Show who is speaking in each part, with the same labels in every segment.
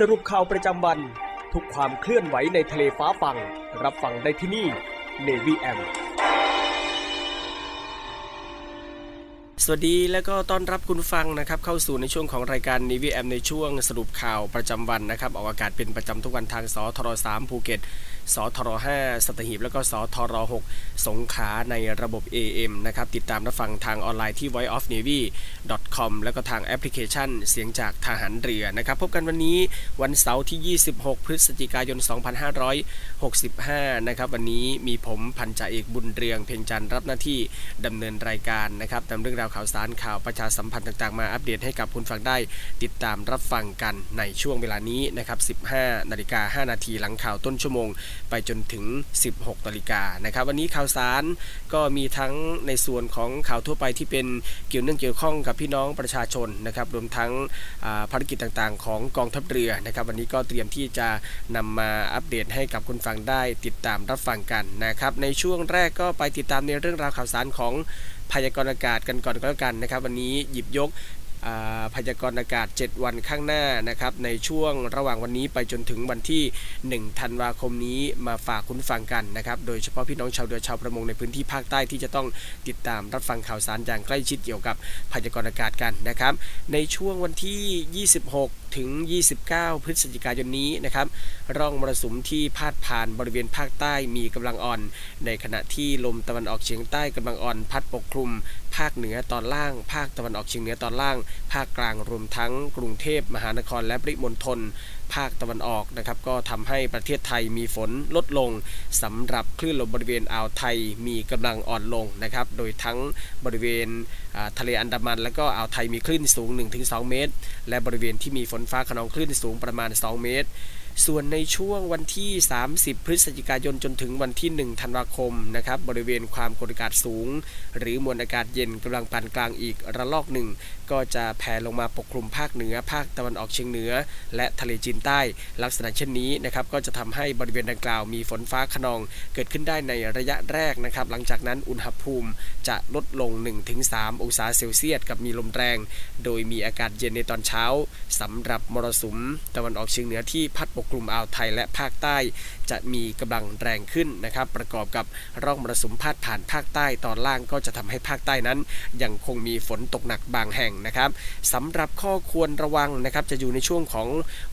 Speaker 1: สรุปข่าวประจำวัน ทุกความเคลื่อนไหวในทะเลฟ้าฟัง รับฟังได้ที่นี่ Navy M สวัสดีและก็ต้อนรับคุณฟังนะครับเข้าสู่ในช่วงของรายการนีวีแอมในช่วงสรุปข่าวประจำวันนะครับออกอากาศเป็นประจำทุกวันทางสทร3ภูเก็ต สทร5สัตหีบ แล้วก็สทร6สงขลาในระบบ AM นะครับติดตามรับฟังทางออนไลน์ที่ voiceofnavy.com แล้วก็ทางแอปพลิเคชันเสียงจากทหารเรือนะครับพบกันวันนี้วันเสาร์ที่ 26 พฤศจิกายน 2565 นะครับวันนี้มีผมพันจ่าเอกบุญเรือง เพ่งจันรับหน้าที่ดำเนินรายการนะครับนำเรื่องราวข่าวสารข่าวประชาสัมพันธ์ต่างๆ มาอัปเดตให้กับคุณฟังได้ ติดตามรับฟังกันในช่วงเวลานี้นะครับ 15 นาฬิกา 5 นาทีหลังข่าวต้นชั่วโมงไปจนถึง 16นาฬิกานะครับ วันนี้ข่าวสารก็มีทั้งในส่วนของข่าวทั่วไปที่เป็นเกี่ยวเนื่องเกี่ยวข้องกับพี่น้องประชาชนนะครับรวมทั้งภารกิจต่างๆ ของกองทัพเรือนะครับ วันนี้ก็เตรียมที่จะนำมาอัปเดตให้กับคุณฟังได้ติดตามรับฟังกันนะครับ ในช่วงแรกก็ไปติดตามในเรื่องราวข่าวสารของพยากรณ์อากาศกันก่อนก็แล้วกันนะครับ วันนี้หยิบยก พยากรณ์อากาศ 7 วันข้างหน้านะครับในช่วงระหว่างวันนี้ไปจนถึงวันที่ 1 ธันวาคมนี้มาฝากคุณฟังกันนะครับโดยเฉพาะพี่น้องชาวเรือชาวประมงในพื้นที่ภาคใต้ที่จะต้องติดตามรับฟังข่าวสารอย่างใกล้ชิดเกี่ยวกับพยากรณ์อากาศกันนะครับในช่วงวันที่ 26 ถึง 29 พฤศจิกายนนี้นะครับร่องมรสุมที่พาดผ่านบริเวณภาคใต้มีกำลังอ่อน ในขณะที่ลมตะวันออกเฉียงใต้กำลังอ่อน พัดปกคลุม ภาคเหนือตอนล่าง ภาคตะวันออกเฉียงเหนือตอนล่าง ภาคกลางรวมทั้งกรุงเทพมหานครและปริมณฑล ภาคตะวันออกนะครับก็ทำให้ประเทศไทยมีฝนลดลงสำหรับคลื่นลมบริเวณอ่าวไทยมีกำลังอ่อนลงนะครับโดยทั้งบริเวณทะเลอันดามัน และก็อ่าวไทยมีคลื่นสูง 1-2 เมตร และบริเวณที่มีฝนฟ้าขนองคลื่นสูงประมาณ 2 เมตร ส่วนในช่วงวันที่ 30 พฤศจิกายนจนถึงวันที่ 1 ธันวาคมนะครับบริเวณความกดอากาศสูง หรือมวลอากาศเย็นกำลังปานกลางอีกระลอกหนึ่ง ก็จะแผ่ลงมาปกคลุมภาคเหนือ ภาคตะวันออกเฉียงเหนือ และทะเลจีนใต้ ลักษณะเช่นนี้นะครับก็จะทำให้บริเวณดังกล่าวมีฝนฟ้าขนอง เกิดขึ้นได้ในระยะแรกนะครับหลังจากนั้นอุณหภูมิจะลดลง 1-3 องศาเซลเซียสกับมีลมแรง โดยมีอากาศเย็นในตอนเช้าสำหรับมรสุมตะวันออกเฉียงเหนือที่พัดปกกลุ่มอ่าวไทยและภาคใต้ จะมีกำลังแรงขึ้นนะครับประกอบกับร่องมรสุมพาดผ่านภาคใต้ตอนล่างก็จะทำให้ภาคใต้นั้น ยังคงมีฝนตกหนักบางแห่งนะครับสำหรับข้อควรระวังนะครับจะอยู่ในช่วงของ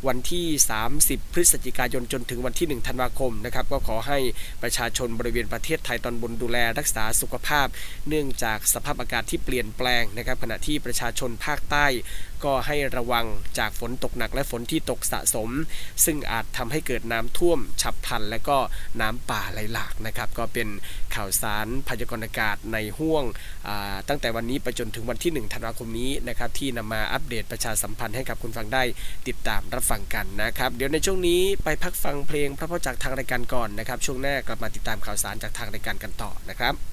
Speaker 1: วันที่ 30 พฤศจิกายนจนถึงวันที่ 1 ธันวาคมนะครับก็ขอให้ประชาชนบริเวณประเทศไทยตอนบนดูแลรักษาสุขภาพ เนื่องจากสภาพอากาศที่เปลี่ยนแปลงนะครับขณะที่ประชาชนภาคใต้ ก็ให้ระวังจากฝนตกหนักและฝนที่ตกสะสม ซึ่งอาจทำให้เกิดน้ำท่วมฉับทัน และก็น้ำป่าไหลหลากนะครับ ก็เป็นข่าวสารพยากรณ์อากาศในห่วงตั้งแต่วันนี้ไปจนถึงวันที่ 1 ธันวาคมนี้นะครับ ที่นำมาอัปเดตประชาสัมพันธ์ให้กับคุณฟังได้ติดตามรับฟังกันนะครับ เดี๋ยวในช่วงนี้ไปพักฟังเพลงพระพ่อจากทางรายการก่อนนะครับ ช่วงหน้ากลับมาติดตามข่าวสารจากทางรายการกันต่อนะครับ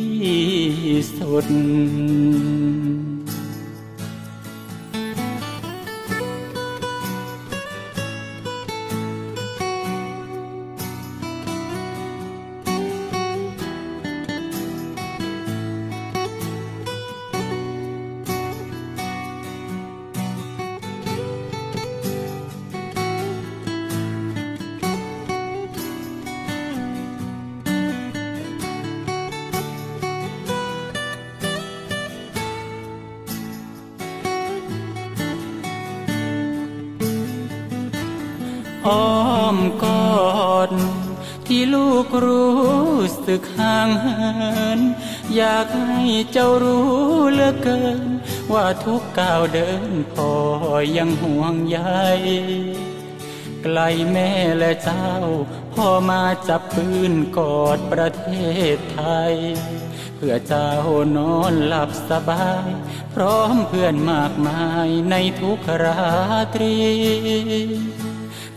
Speaker 2: สุด สึกห่างเหิน อยากให้เจ้ารู้เหลือเกิน ว่าทุกก้าวเดินพ่อยังห่วงใยไกลแม่และเจ้า พ่อมาจับปืนกอดประเทศไทย เพื่อเจ้านอนหลับสบาย พร้อมเพื่อนมากมายในทุกราตรี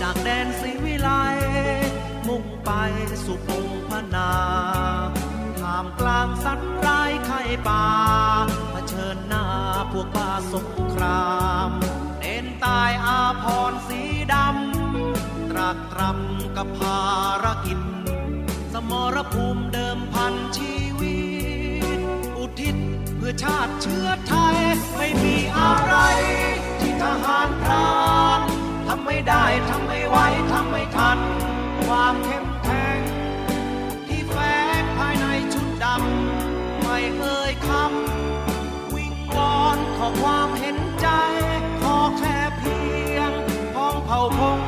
Speaker 3: จากแดนสีวิไลมุ่งไปสู่พงพนาท่ามกลางสันรายไข่ป่าเผชิญหน้าพวกป่าสงครามเน้นตายอาพรสีดำ ตรากตรำกับภารกิจ สมรภูมิเดิมพันชีวิต อุทิศเพื่อชาติเชื้อไทย ไม่มีอะไรที่ทหารพราน ไม่ได้ทำไม่ไหวทำไม่ทัน ความเข้มแข็งที่แฝงภายในชุดดำไม่เอ่ยคำวิงวอนขอความเห็นใจ ขอแค่เพียงพ้องเผ่าพง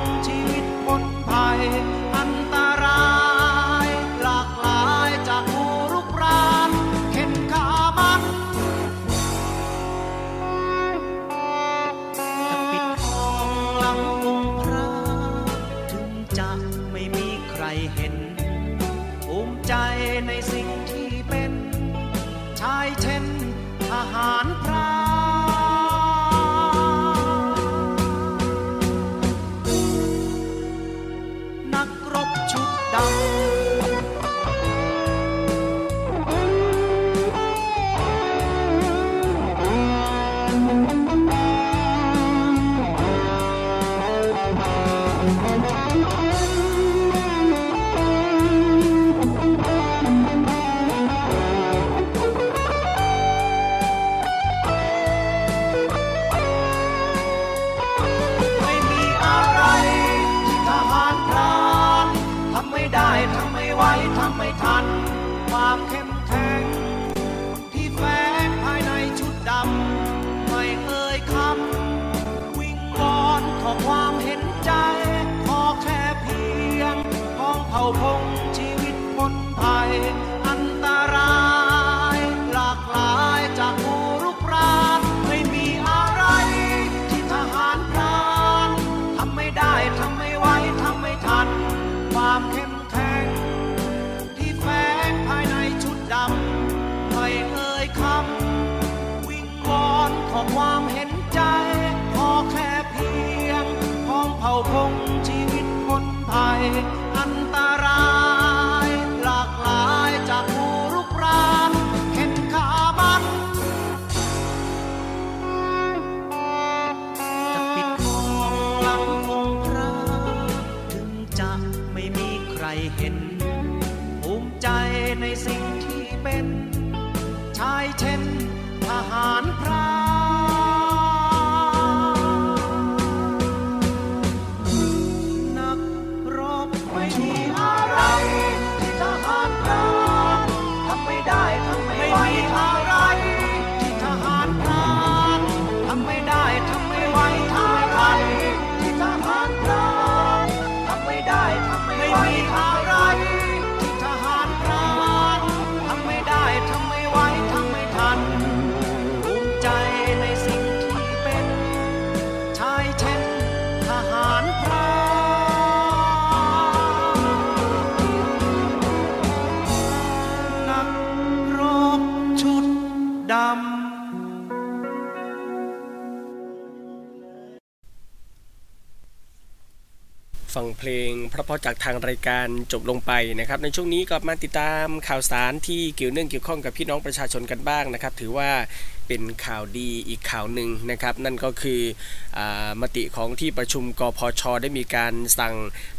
Speaker 3: ำ เพลงเพราะ
Speaker 1: ๆจากทางรายการจบลงไปนะครับ ในช่วงนี้กลับมาติดตามข่าวสารที่เกี่ยวเนื่องเกี่ยวข้องกับพี่น้องประชาชนกันบ้างนะครับ ถือว่าเป็นข่าวดีอีกข่าวหนึ่งนะครับ นั่นก็คืออมติของที่ประชุมกพชได้มีการสั่ง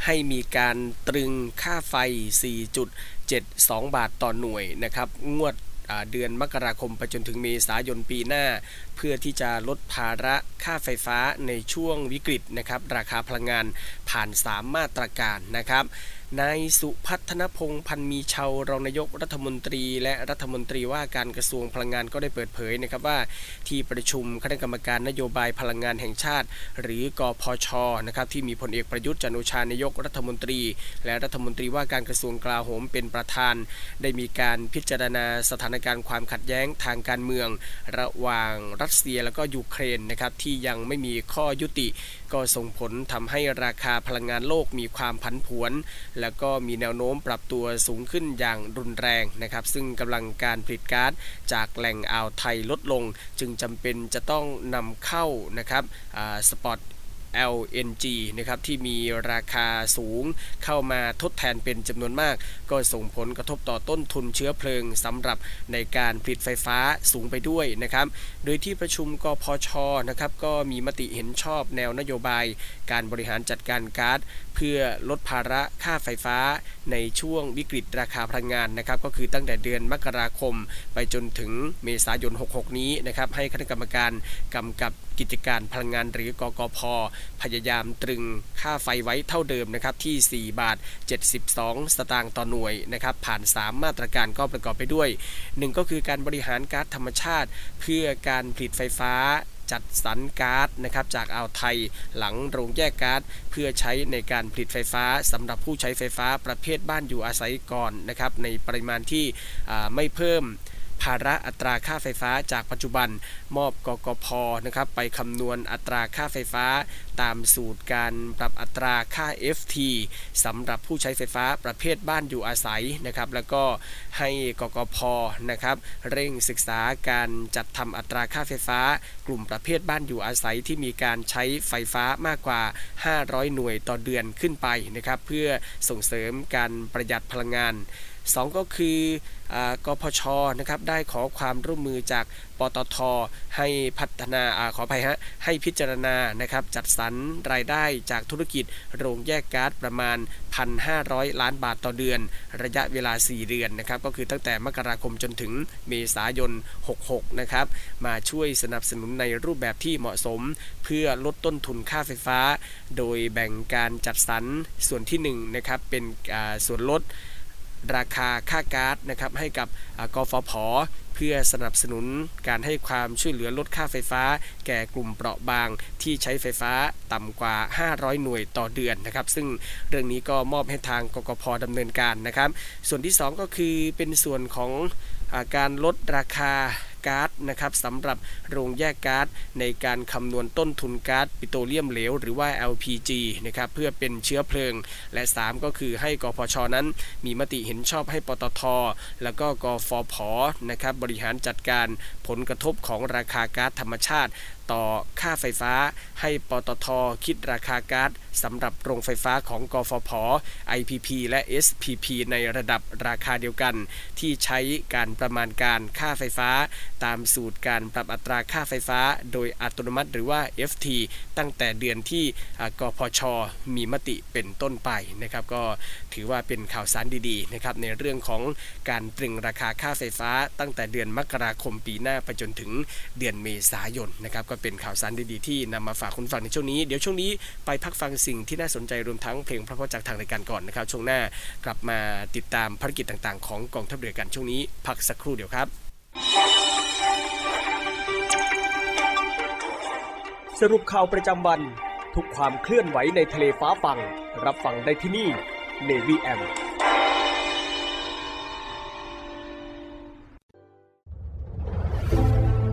Speaker 1: ให้มีการตรึงค่าไฟ 4.72 บาทต่อหน่วยนะครับงวด เดือนมกราคมไปจนถึงเมษายนปีหน้า เพื่อที่จะลดภาระค่าไฟฟ้าในช่วงวิกฤตนะครับราคาพลังงานผ่าน 3 มาตรการนะครับ นายสุพัฒนพงษ์พันมีชาวรองนายกรัฐมนตรี และรัฐมนตรีว่าการกระทรวงพลังงานก็ได้เปิดเผยนะครับว่า ที่ประชุมคณะกรรมการนโยบายพลังงานแห่งชาติ หรือกพชนะครับที่มีพลเอกประยุทธ์จันโอชานายกรัฐมนตรี และรัฐมนตรีว่าการกระทรวงกลาโหมเป็นประธาน ได้มีการพิจารณาสถานการณ์ความขัดแย้งทางการเมือง ระหว่างรัสเซียและก็ยูเครนนะครับที่ยังไม่มีข้อยุติ ก็ส่งผลทำให้ราคาพลังงานโลกมีความผันผวน แล้วก็มีแนวโน้มปรับตัวสูงขึ้นอย่างรุนแรงนะครับซึ่งกำลังการผลิตก๊าซจากแหล่งอ่าวไทยลดลง จึงจำเป็นจะต้องนำเข้านะครับสปอต LNG นะครับที่มีราคาสูงเข้ามาทดแทนเป็นจำนวนมาก ก็ส่งผลกระทบต่อต้นทุนเชื้อเพลิงสำหรับในการผลิตไฟฟ้าสูงไปด้วยนะครับ โดยที่ประชุมกพชนะครับก็มีมติเห็นชอบแนวนโยบาย การบริหารจัดการก๊าซเพื่อลดภาระค่าไฟฟ้าในช่วงวิกฤตราคาพลังงานนะครับ ก็คือตั้งแต่เดือนมกราคม ไปจนถึงเมษายน 66 นี้นะครับให้คณะกรรมการกำกับกิจการพลังงานหรือกกพพยายามตรึงค่าไฟไว้เท่าเดิมนะครับที่ 4 บาท 72 สตางค์ต่อหน่วยนะครับผ่าน 3 มาตรการก็ประกอบไปด้วย 1 ก็คือการบริหารก๊าซธรรมชาติ เพื่อการผลิตไฟฟ้าจัดสรรก๊าซนะครับจากอ่าวไทยหลังโรงแยกก๊าซเพื่อใช้ในการผลิตไฟฟ้าสำหรับผู้ใช้ไฟฟ้าประเภทบ้านอยู่อาศัยก่อนนะครับในปริมาณที่ไม่เพิ่ม ภาระอัตราค่าไฟฟ้าจากปัจจุบัน มอบกกพนะครับไปคำนวณอัตราค่าไฟฟ้า ตามสูตรการปรับอัตราค่า FT สำหรับผู้ใช้ไฟฟ้าประเภทบ้านอยู่อาศัยนะครับ แล้วก็ให้กกพนะครับเร่งศึกษาการจัดทำอัตราค่าไฟฟ้า กลุ่มประเภทบ้านอยู่อาศัยที่มีการใช้ไฟฟ้ามากกว่า 500 หน่วยต่อเดือนขึ้นไปนะครับ เพื่อส่งเสริมการประหยัดพลังงาน 2 ก็คือกพชนะครับได้ขอความร่วมมือจากปตทให้พัฒนาอขออภัยฮะให้พิจารณานะครับจัดสรรรายได้จากธุรกิจโรงแยกก๊าซประมาณ 1,500 ล้านบาทต่อเดือน ระยะเวลา 4 เดือนนะครับก็คือตั้งแต่มกราคมจนถึงเมษายน 66 นะครับมาช่วยสนับสนุนในรูปแบบที่เหมาะสม เพื่อลดต้นทุนค่าไฟฟ้า โดยแบ่งการจัดสรรส่วนที่1นะครับเป็นส่วนลด ราคาค่าก๊าซนะครับให้กับกฟผเพื่อสนับสนุนการให้ความช่วยเหลือลดค่าไฟฟ้า แก่กลุ่มเปราะบางที่ใช้ไฟฟ้าต่ำกว่า 500 หน่วยต่อเดือนนะครับ ซึ่งเรื่องนี้ก็มอบให้ทางกกพดำเนินการนะครับ ส่วนที่ 2 ก็คือเป็นส่วนของอการลดราคา ก๊าซนะครับสำหรับโรงแยกก๊าซในการคำนวณต้นทุนก๊าซปิโตรเลียมเหลว หรือว่า LPG นะครับเพื่อเป็นเชื้อเพลิง และ 3 ก็คือให้กพชนั้น มีมติเห็นชอบให้ปตท แล้วก็กฟผนะครับบริหารจัดการผลกระทบของราคาก๊าซธรรมชาติ ต่อค่าไฟฟ้าให้ปตทคิดราคาก๊าซสำหรับโรงไฟฟ้าของกฟผ IPP และ SPP ในระดับราคาเดียวกัน ที่ใช้การประมาณการค่าไฟฟ้า ตามสูตรการปรับอัตราค่าไฟฟ้า โดยอัตโนมัติหรือว่า FT ตั้งแต่เดือนที่กพช มีมติเป็นต้นไปนะครับก็ถือว่าเป็นข่าวสารดีๆนะครับในเรื่องของการตรึงราคาค่าไฟฟ้า ตั้งแต่เดือนมกราคมปีหน้าไปจนถึงเดือนเมษายนนะครับก็เป็นข่าวสารดีๆที่นำมาฝากคุณฟังในช่วงนี้เดี๋ยวช่วงนี้ไปพักฟังสิ่งที่น่าสนใจรวมทั้งเพลงพระพจากทางรายการก่อนนะครับ ช่วงหน้ากลับมาติดตามภารกิจต่างๆ ของกองทัพเรือกันช่วงนี้ พักสักครู่เดียวครับ
Speaker 4: สรุปข่าวประจำวัน ทุกความเคลื่อนไหวในทะเลฟ้าฟัง รับฟังได้ที่นี่ Navy M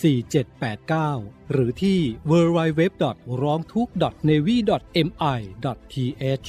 Speaker 5: 4789 หรือที่ www.rongthuk.navy.mi.th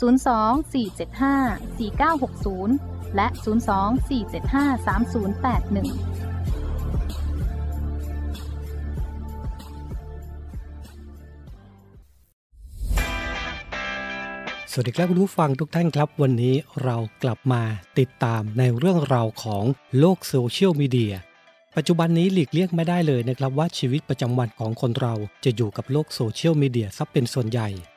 Speaker 6: 02-475-4960 และ 02-475-3081
Speaker 5: สวัสดีครับคุณผู้ฟังทุกท่านครับ วันนี้เรากลับมาติดตามในเรื่องราวของโลกโซเชียลมีเดียปัจจุบันนี้หลีกเลี่ยงไม่ได้เลยนะครับว่าชีวิตประจำวันของคนเราจะอยู่กับโลกโซเชียลมีเดียซะเป็นส่วนใหญ่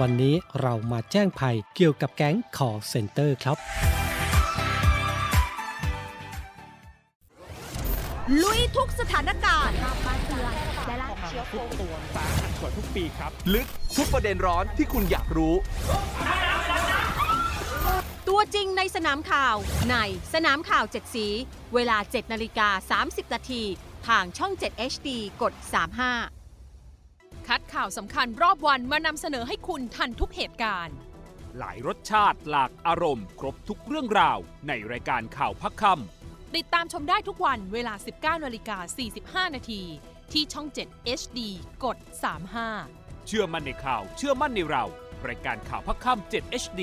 Speaker 5: วันนี้เรามาแจ้งภัยเกี่ยวกับแก๊ง call center ครับ
Speaker 7: ลุยทุกสถานการณ์
Speaker 8: ลึกทุกประเด็นร้อนที่คุณอยากรู้
Speaker 7: ตัวจริงในสนามข่าวในสนามข่าว7สี เวลา 7นาฬิกา30นาทีทางช่อง 7 HD กด 35
Speaker 9: คัดข่าวสำคัญรอบวันมานำเสนอให้คุณทันทุกเหตุการณ์
Speaker 10: หลายรสชาติหลากอารมณ์ ครบทุกเรื่องราว ในรายการข่าวพักคำ
Speaker 9: ติดตามชมได้ทุกวันเวลา 19นาฬิกา45 นาที ที่ช่อง 7 HD กด 35
Speaker 10: เชื่อมั่นในข่าว เชื่อมั่นในเรา รายการข่าวพักคำ7 HD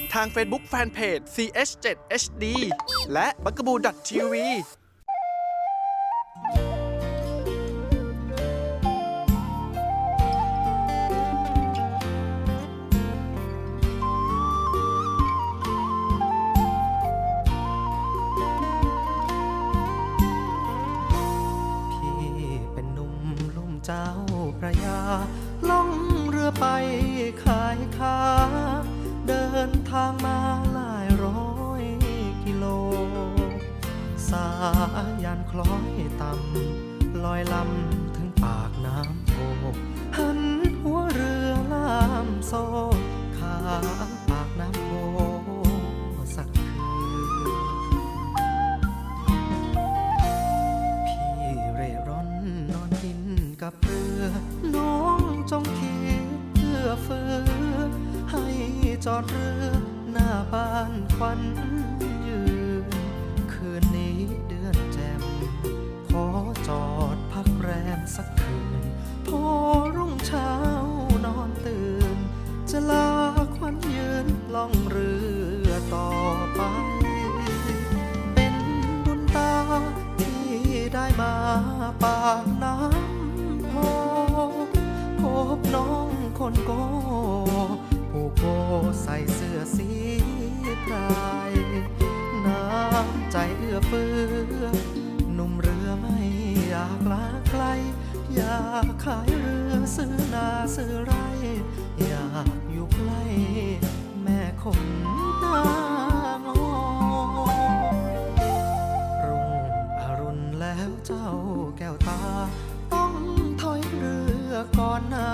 Speaker 11: ทาง Facebook Fanpage CH7HD และ b u g a b o o TV า
Speaker 12: นคล้อยต่ำลอยลำถึงปากน้ำโพหันหัวเรือลามโซข้า ช้านอนตื่น จะลาควันยืนล่องเรือต่อไป เป็นบุญตาที่ได้มาปากน้ำโพพบน้องคนโกผู้โกใส่เสื้อสีพรายน้ำใจเอื้อเฟื้อหนุ่มเรือไม่อยากลาไกล อยากขายเรือ ซื้อนาซื้อไร อยากอยู่ใกล้แม่คงหน้างอรุ่งอรุณแล้วเจ้าแก้วตา ต้องถอยเรือก่อนนา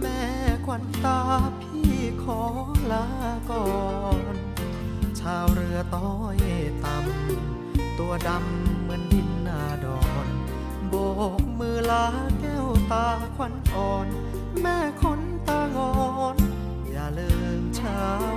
Speaker 12: แม่ควันตาพี่ขอลาก่อน ชาวเรือต้อยต่ำตัวดำเหมือนดินนาดอนโบก มือลาแก้วตาควันอ่อน แม่คนตางอน อย่าลืมชา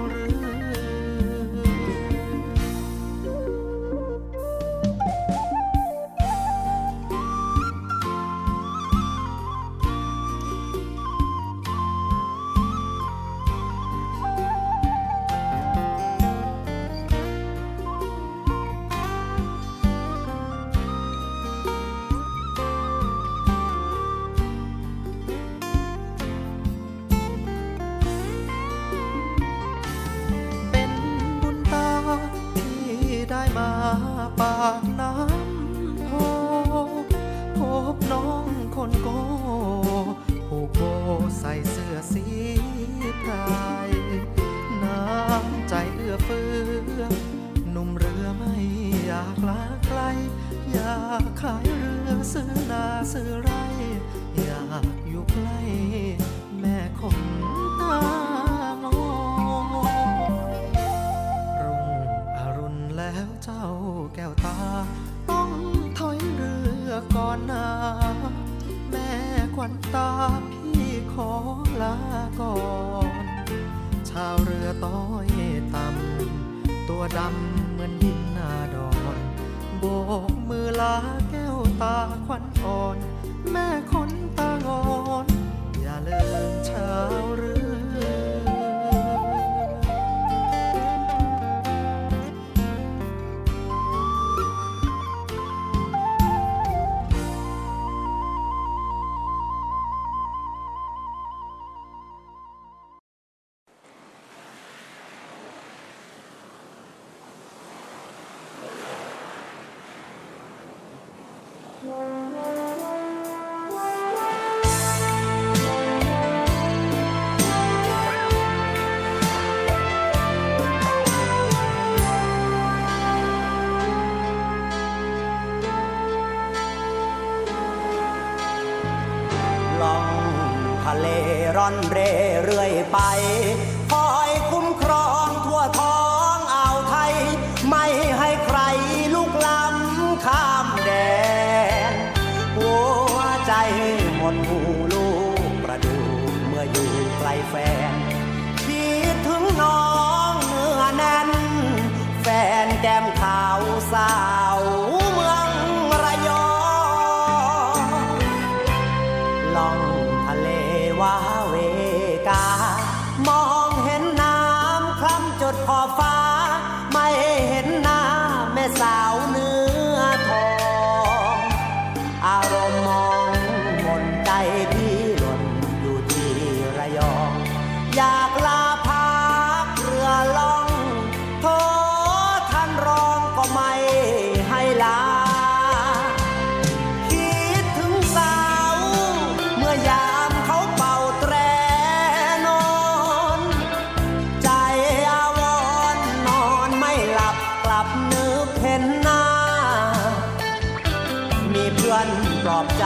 Speaker 12: อน ปลอบ
Speaker 13: ใจ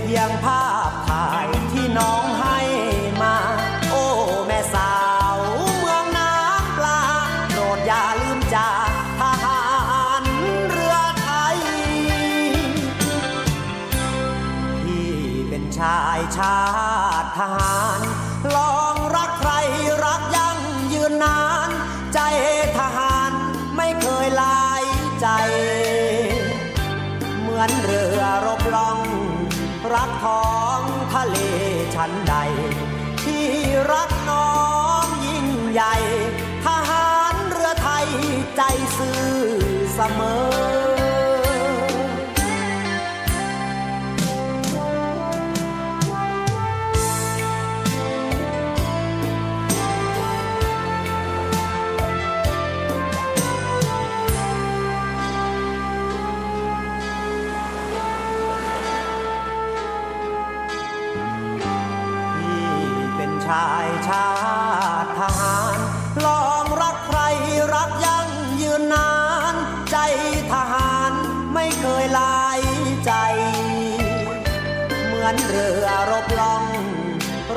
Speaker 13: เพียงภาพถ่ายที่น้องให้มา โอ้แม่สาวเมืองน้ำปลาโปรดอย่าลืมจ่าทหารเรือไทย พี่เป็นชายชา ชั้นใด ที่รักน้องยิ่งใหญ่ ทหารเรือไทยใจซื่อเสมอ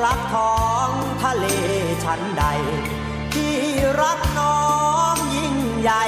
Speaker 13: รักท้องทะเลชั้นใด ที่รักน้องยิ่งใหญ่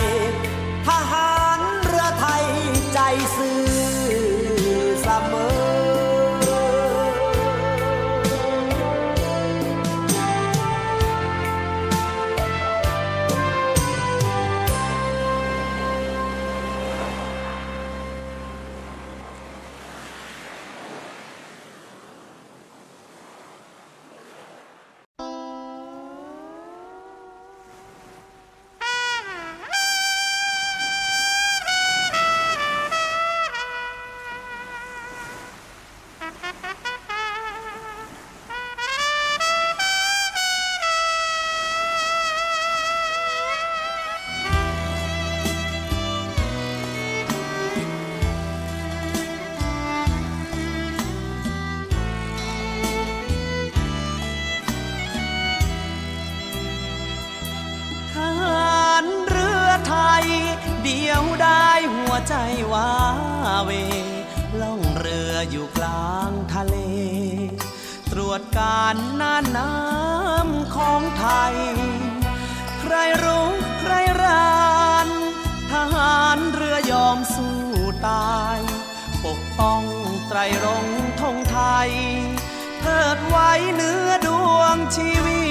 Speaker 14: ชีวิ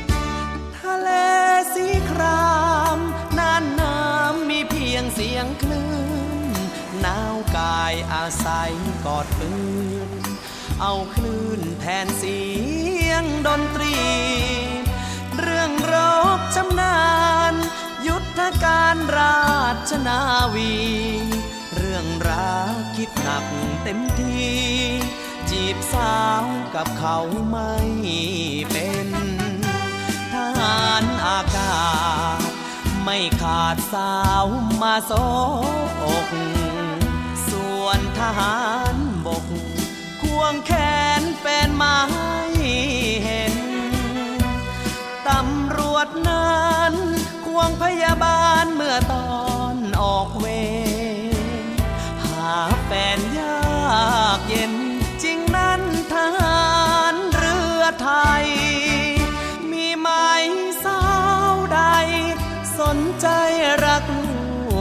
Speaker 14: ตทะเลสีครามน่านน้ำมีเพียงเสียงคลื่นหนาวกายอาศัยกอดปืนเอาคลื่นแทนเสียงดนตรี เรื่องรบชำนาญ ยุทธการราชนาวี เรื่องรักคิดหนักเต็มทีจี บสาวกับเขาไม่เป็นทหารอากาศ ไม่ขาดสาวมาโซอกส่วนทหารบก ควงแขนแฟนมาให้เห็น ตำรวจนั้นควงพยาบาลเมื่อตอนออกเวรหาแฟนยากเย็น ไทย มีไหมสาวใด สนใจรักลู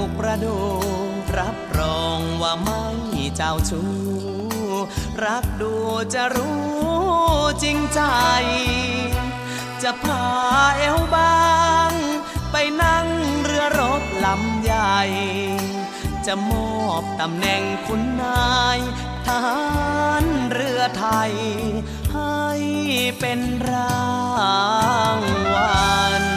Speaker 14: กประดูรับรองว่าไม่เจ้าชู้รักดูจะรู้จริงใจ จะพาเอวบาง ไปนั่งเรือรบลำใหญ่ จะมอบตำแหน่งคุณนายทหารเรือไทย ให้เป็นรางวัล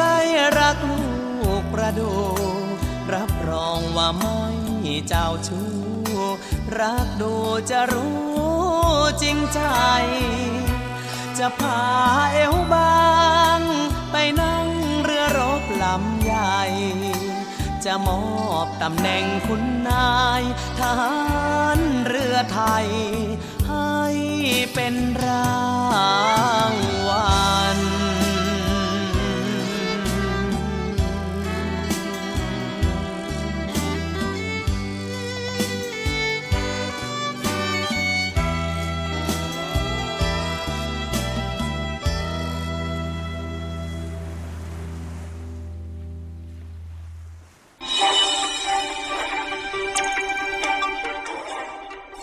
Speaker 14: ใจรักลูกประดู รับรองว่าไม่เจ้าชู้ รักดูจะรู้จริงใจ จะพาเอวบางไปนั่งเรือรบลำใหญ่จะมอบตำแหน่งคุณนายทหารเรือไทย ให้เป็นรางวัล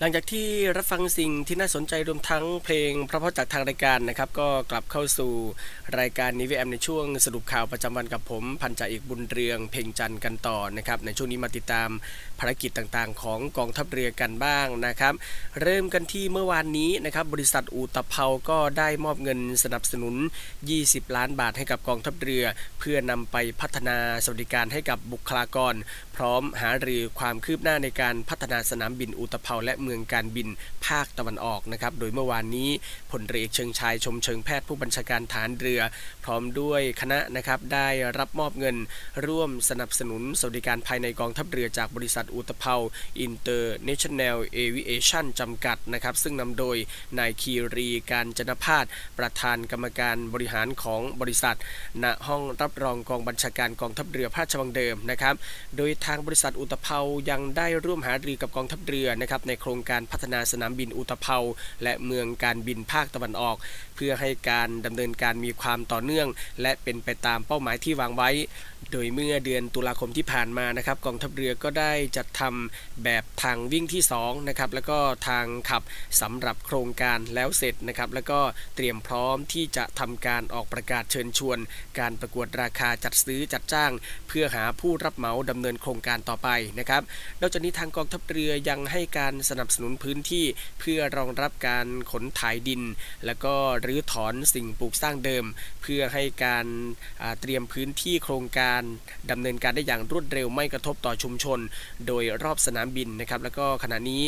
Speaker 1: หลังจากที่รับฟังสิ่งที่น่าสนใจรวมทั้งเพลงเพราะๆจากทางรายการนะครับ ก็กลับเข้าสู่รายการนิวแอมในช่วงสรุปข่าวประจำวันกับผม พันจ่าเอกบุญเรืองเพ่งจันทร์กันต่อนะครับในช่วงนี้มาติดตามภารกิจต่างๆ ของกองทัพเรือกันบ้างนะครับ เริ่มกันที่เมื่อวานนี้นะครับบริษัทอูตะเภาก็ได้มอบเงินสนับสนุน 20 ล้านบาทให้กับกองทัพเรือ เพื่อนำไปพัฒนาสวัสดิการให้กับบุคลากร พร้อมหารือความคืบหน้าในการพัฒนาสนามบินอูตะเภาและเมืองการบินภาคตะวันออกนะครับ โดยเมื่อวานนี้พลเรือเอกเชิงชายชมเชิงแพทย์ผู้บัญชาการฐานเรือ พร้อมด้วยคณะนะครับได้รับมอบเงิน ร่วมสนับสนุนสวัสดิการภายในกองทัพเรือจากบริษัทอูตะเภาอินเตอร์เนชั่นแนลเอวิเอชั่นจำกัดนะครับซึ่งนำโดยนายคีรีกาญจนพาสน์ประธานกรรมการบริหารของบริษัทณห้องรับรองกองบัญชาการกองทัพเรือพระราชวังเดิมนะครับ โดยทางบริษัทอู่ตะเภายังได้ร่วมหารือกับกองทัพเรือนะครับในโครงการพัฒนาสนามบินอู่ตะเภาและเมืองการบินภาคตะวันออกเพื่อให้การดำเนินการมีความต่อเนื่อง และเป็นไปตามเป้าหมายที่วางไว้ โดยเมื่อเดือนตุลาคมที่ผ่านมานะครับกองทัพเรือก็ได้จัดทำแบบทางวิ่งที่2นะครับแล้วก็ทางขับสำหรับโครงการแล้วเสร็จนะครับแล้วก็เตรียมพร้อมที่จะทำการออกประกาศเชิญชวน การประกวดราคาจัดซื้อจัดจ้าง เพื่อหาผู้รับเหมาดำเนินโครงการต่อไปนะครับนอกจากนี้ทางกองทัพเรือยังให้การสนับสนุนพื้นที่ เพื่อรองรับการขนถ่ายดิน แล้วก็รื้อถอนสิ่งปลูกสร้างเดิม เพื่อให้การเตรียมพื้นที่โครงการดำเนินการได้อย่างรวดเร็วไม่กระทบต่อชุมชน โดยรอบสนามบินนะครับแล้วก็ขณะนี้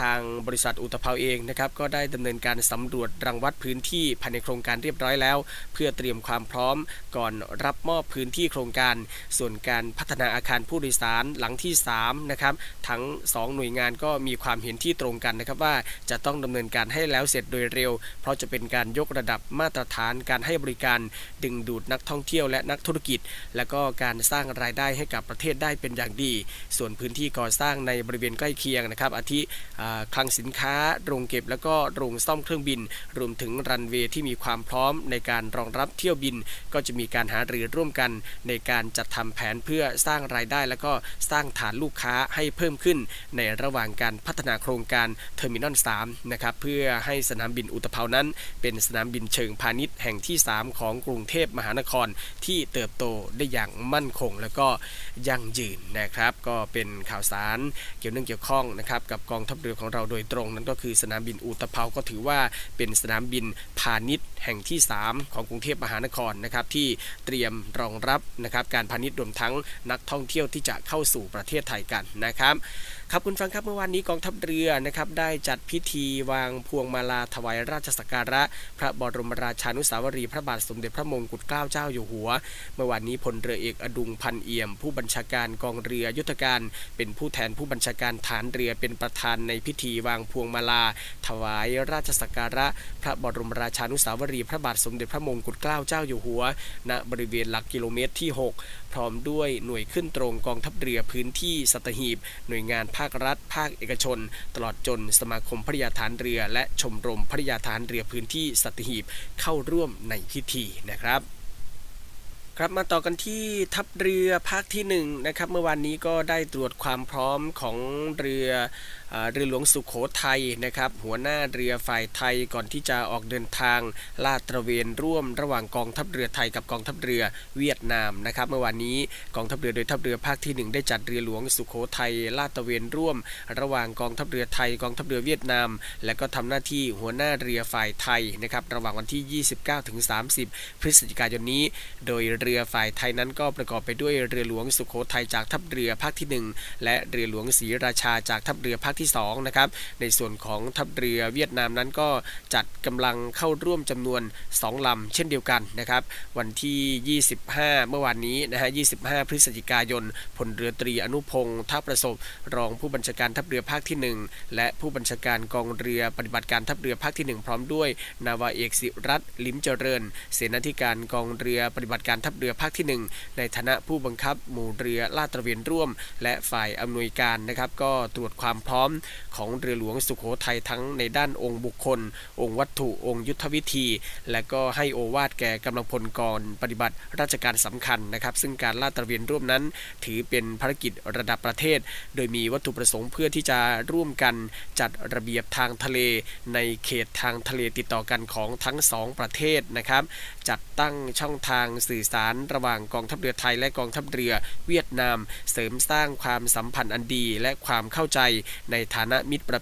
Speaker 1: ทางบริษัทอุตภเปาเองนะครับก็ได้ดำเนินการสำรวจรังวัดพื้นที่ภายในโครงการเรียบร้อยแล้ว เพื่อเตรียมความพร้อมก่อนรับมอบพื้นที่โครงการ ส่วนการพัฒนาอาคารผู้โดยสารหลังที่3นะครับทั้ง 2 หน่วยงานก็มีความเห็นที่ตรงกันนะครับว่าจะต้องดำเนินการให้แล้วเสร็จโดยเร็ว เพราะจะเป็นการยกระดับมาตรฐานการให้บริการ ดึงดูดนักท่องเที่ยวและนักธุรกิจ และก็การสร้างรายได้ให้กับประเทศได้เป็นอย่างดี ส่วนพื้นที่ก่อสร้างในบริเวณใกล้เคียงนะครับอาทิคลังสินค้า โรงเก็บแล้วก็โรงซ่อมเครื่องบิน รวมถึงรันเวย์ที่มีความพร้อมในการรองรับเที่ยวบิน ก็จะมีการหารือร่วมกันในการจัดทำแผนเพื่อสร้างรายได้ แล้วก็สร้างฐานลูกค้าให้เพิ่มขึ้น ในระหว่างการพัฒนาโครงการ terminal 3นะครับเพื่อให้สนามบินอู่ตะเภานั้น เป็นสนามบินเชิงพาณิชย์แห่งที่ 3 ของกรุงเทพมหานครที่เติบโตได้อย่างมั่นคง แล้วก็ยั่งยืนนะครับ ก็เป็นข่าวสารเกี่ยวเนื่องเกี่ยวข้องนะครับกับกองทัพเรือของเราโดยตรงนั้นก็คือสนามบินอู่ตะเภาก็ถือว่าเป็นสนามบินพาณิชย์แห่งที่ 3 ของกรุงเทพมหานครนะครับที่เตรียมรองรับนะครับการพาณิชย์รวมทั้งนักท่องเที่ยวที่จะเข้าสู่ประเทศไทยกันนะครับ ครับคุณฟังครับเมื่อวานนี้กองทัพเรือนะครับได้จัดพิธีวางพวงมาลาถวายราชสักการะ พระบรมราชานุสาวรีย์พระบาทสมเด็จพระมงกุฎเกล้าเจ้าอยู่หัว เมื่อวานนี้พลเรือเอกอดุงพันเอี่ยม ผู้บัญชาการกองเรือยุทธการ เป็นผู้แทนผู้บัญชาการฐานเรือเป็นประธานในพิธีวางพวงมาลา ถวายราชสักการะ พระบรมราชานุสาวรีย์พระบาทสมเด็จพระมงกุฎเกล้าเจ้าอยู่หัว ณบริเวณหลักกิโลเมตรที่ 6 พร้อมด้วยหน่วยขึ้นตรงกองทัพเรือพื้นที่สัตหีบหน่วยงานภาครัฐ ภาคเอกชน ตลอดจนสมาคมพริยาฐานเรือ และชมรมพริยาฐานเรือพื้นที่สัตหีบเข้าร่วมในพิธีนะครับครับมาต่อกันที่ทัพเรือภาคที่1นนะครับเมื่อวานนี้ก็ได้ตรวจความพร้อมของเรือ เรือหลวงสุขโขทัยนะครับหัวหน้าเรือฝ่ายไทยก่อนที่จะออกเดินทางลาดตระเวนร่วมระหว่างกองทัพเรือไทยกับกองทัพเรือเวียดนามนะครับเมื่อวานนี้กองทัพเรือโดยทัพเรือภาคที่ 1 ได้จัดเรือหลวงสุขโขทัยลาดตระเวนร่วม ระหว่างกองทัพเรือไทยกองทัพเรือเวียดนาม และก็ทำหน้าที่หัวหน้าเรือฝ่ายไทยนะครับระหว่างวันที่ 29ถึง30 พฤศจิกายนนี้ โดยเรือฝ่ายไทยนั้นก็ประกอบไปด้วยเรือหลวงสุขโขทัยจากทัพเรือภาคที่ 1 และเรือหลวงศรีราชาจากทัพเรือภาคที่2นะครับในส่วนของทัพเรือเวียดนามนั้นก็จัดกำลังเข้าร่วมจำนวน 2ลำเช่นเดียวกันนะครับวันที่ 25 เมื่อวานนี้นะฮะ 25 พฤศจิกายนพลเรือตรีอนุพงศ์ทัพประสบ รองผู้บัญชาการทัพเรือภาคที่ 1 และผู้บัญชาการกองเรือปฏิบัติการทัพเรือภาคที่ 1 พร้อมด้วย นาวาเอกสิรัตน์ลิมเจริญ เสนาธิการกองเรือปฏิบัติการทัพเรือภาคที่ 1 ในฐานะผู้บังคับหมู่เรือลาดตระเวนร่วม และฝ่ายอำนวยการนะครับก็ตรวจความพร้อมของเรือหลวงสุขโขทัยทั้งในด้านองค์บุคคล องค์วัตถุองค์ยุทธวิธี และก็ให้โอวาทแก่กำลังพลกรปฏิบัติราชการสำคัญนะครับ ซึ่งการลาดตระเวนร่วมนั้น ถือเป็นภารกิจระดับประเทศ โดยมีวัตถุประสงค์เพื่อที่จะร่วมกันจัดระเบียบทางทะเล ในเขตทางทะเลติดต่อกันของทั้งสองประเทศนะครับ จัดตั้งช่องทางสื่อสารระหว่างกองทัพเรือไทยและกองทัพเรือเวียดนาม เสริมสร้างความสัมพันธ์อันดีและความเข้าใจในฐานะมิตร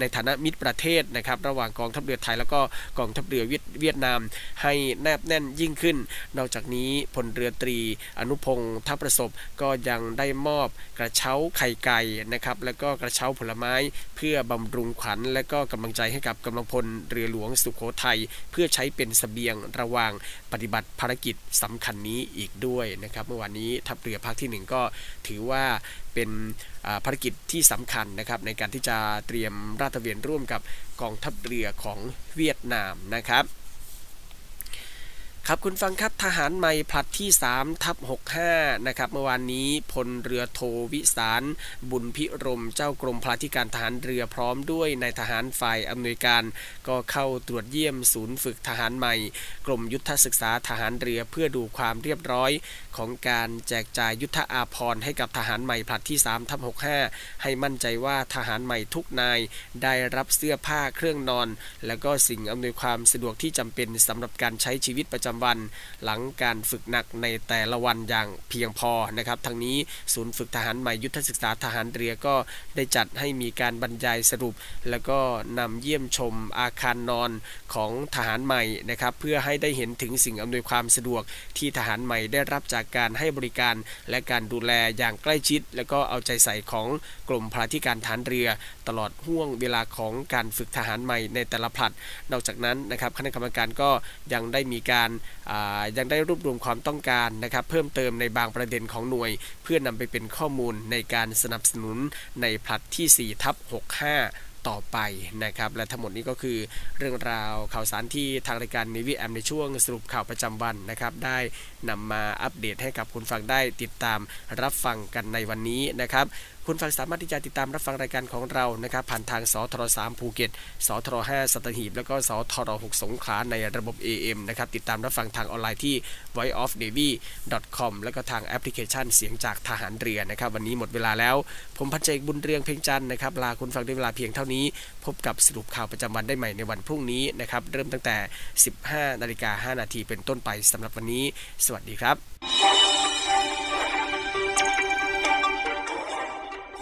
Speaker 1: ในฐานะมิตรประเทศนะครับระหว่างกองทัพเรือไทยแล้วก็กองทัพเรือเวียดนามให้แนบแน่นยิ่งขึ้น นอกจากนี้พลเรือตรีอนุพงศ์ทัพประสบก็ยังได้มอบกระเช้าไข่ไก่นะครับแล้วก็กระเช้าผลไม้เพื่อบำรุงขวัญและก็กำลังใจให้กับกำลังพลเรือหลวงสุโขทัยเพื่อใช้เป็นสเสบียงระหว่างปฏิบัติภารกิจสำคัญนี้อีกด้วยนะครับ เมื่อวานนี้ทัพเรือภาคที่ 1 ก็ถือว่า เป็นภารกิจที่สำคัญนะครับในการที่จะเตรียมราตเวนร่วมกับกองทัพเรือของเวียดนามนะครับครับคุณฟังครับทหารใหม่ผลัดที่3ทับ65นะครับเมื่อวานนี้พลเรือโทวิสาร บุญพิรมเจ้ากรมพลาธิการทหารเรือพร้อมด้วยนายทหารฝ่ายอำนวยการ ก็เข้าตรวจเยี่ยมศูนย์ฝึกทหารใหม่ กรมยุทธศึกษาทหารเรือเพื่อดูความเรียบร้อย ของการแจกจ่ายยุทธอาภรณ์ให้กับทหารใหม่ผลัดที่3ทับ65 ให้มั่นใจว่าทหารใหม่ทุกนายได้รับเสื้อผ้าเครื่องนอน และก็สิ่งอำนวยความสะดวกที่จำเป็นสำหรับการใช้ชีวิตประจำวัน หลังการฝึกหนักในแต่ละวันอย่างเพียงพอนะครับทั้งนี้ศูนย์ฝึกทหารใหม่ยุทธศึกษาทหารเรือก็ได้จัดให้มีการบรรยายสรุป แล้วก็นำเยี่ยมชมอาคารนอนของทหารใหม่นะครับเพื่อให้ได้เห็นถึงสิ่งอำนวยความสะดวกที่ทหารใหม่ได้รับจากการให้บริการและการดูแลอย่างใกล้ชิด แล้วก็เอาใจใส่ของกรมพลาธิการทหารเรือ ตลอดห่วงเวลาของการฝึกทหารใหม่ในแต่ละผลัด นอกจากนั้นนะครับคณะกรรมการก็ยังได้มีการยังได้รวบรวมความต้องการนะครับเพิ่มเติมในบางประเด็นของหน่วย เพื่อนำไปเป็นข้อมูลในการสนับสนุนในผลัดที่4ทับ65 ต่อไปนะครับ และทั้งหมดนี้ก็คือเรื่องราวข่าวสารที่ทางรายการนิวิแอมในช่วงสรุปข่าวประจำวันนะครับ ได้นำมาอัปเดตให้กับคุณฟังได้ติดตามรับฟังกันในวันนี้นะครับ คุณฟังสามารถที่จะติดตามรับฟังรายการของเรานะครับผ่านทางสทร3ภูเก็ตสทร5สัตหีบ แล้วก็สทร6สงขลาในระบบ AM นะครับติดตามรับฟังทางออนไลน์ที่ voiceofnavy.com แล้วก็ทางแอปพลิเคชันเสียงจากทหารเรือนะครับวันนี้หมดเวลาแล้ว ผมพันเจกบุญเรืองเพ่งจันนะครับลาคุณฟังด้วยเวลาเพียงเท่านี้ พบกับสรุปข่าวประจำวันได้ใหม่ในวันพรุ่งนี้นะครับเริ่มตั้งแต่ 15นาฬิกา5นาทีเป็นต้นไปสำหรับวันนี้ สวัสดีครับ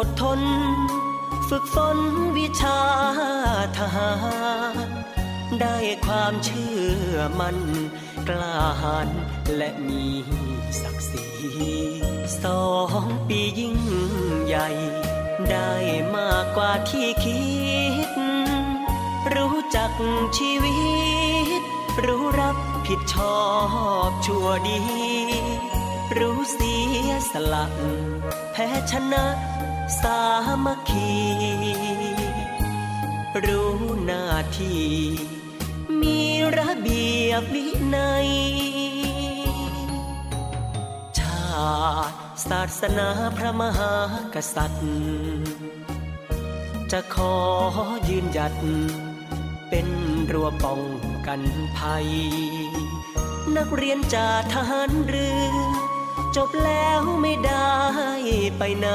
Speaker 15: อดทน ฝึกฝนวิชาทหาร ได้ความเชื่อมันกล้าหาญและมีศักดิ์ศรีสองปียิ่งใหญ่ ได้มากกว่าที่คิด รู้จักชีวิต รู้รับผิดชอบชั่วดี รู้เสียสละแพ้ชนะ สามัคคี รู้หน้าที่ มีระเบียบวินัย ชาติศาสนาพระมหากษัตริย์ จะขอยืนหยัด เป็นรั้วป้องกันภัย นักเรียนจากทหารเรือ จบแล้วไม่ได้ไปไหน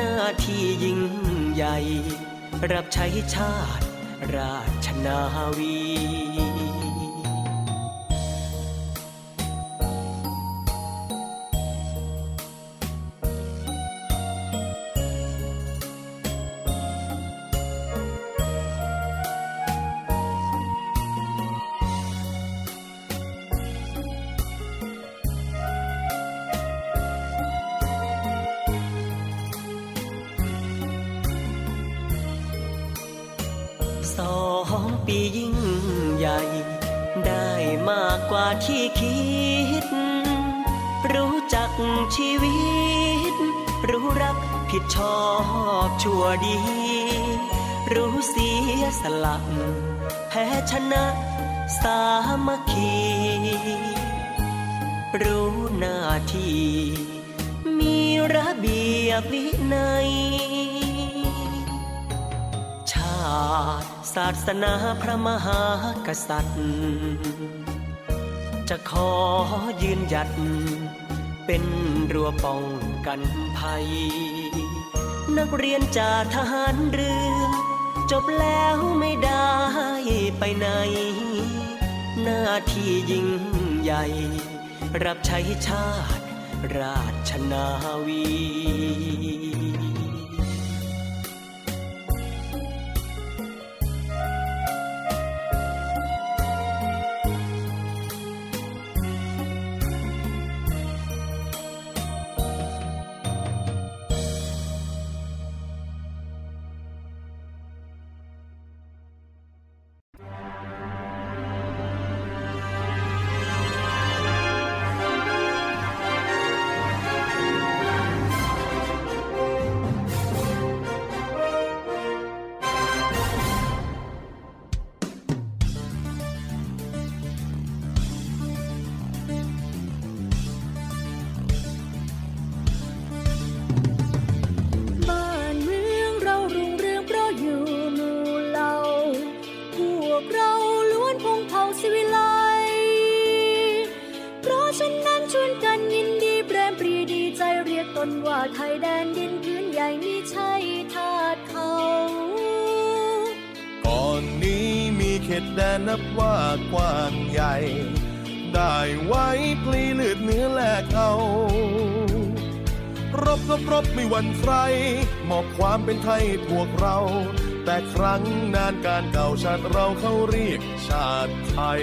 Speaker 15: หน้าที่ยิ่งใหญ่ รับใช้ชาติราชนาวี ชีวิต รู้รับผิดชอบชั่วดี รู้เสียสละแพ้ชนะสามัคคี รู้หน้าที่ มีระเบียบวินัย ชาติศาสนาพระมหากษัตริย์ จะขอยืนหยัด เป็นรั้วป้องกันภัย นักเรียนจากทหารเรือ จบแล้วไม่ได้ไปไหน หน้าที่ยิ่งใหญ่ รับใช้ชาติราชนาวี
Speaker 16: ตแดนนั
Speaker 17: บว่ากว้างใหญ่ ได้ไว้พลีเลือดเนื้อแลกเอา รบรบรบไม่หวั่นใคร มอบความเป็นไทยพวกเรา แต่ครั้งนานการเก่าชาติเราเขาเรียกชาติไทย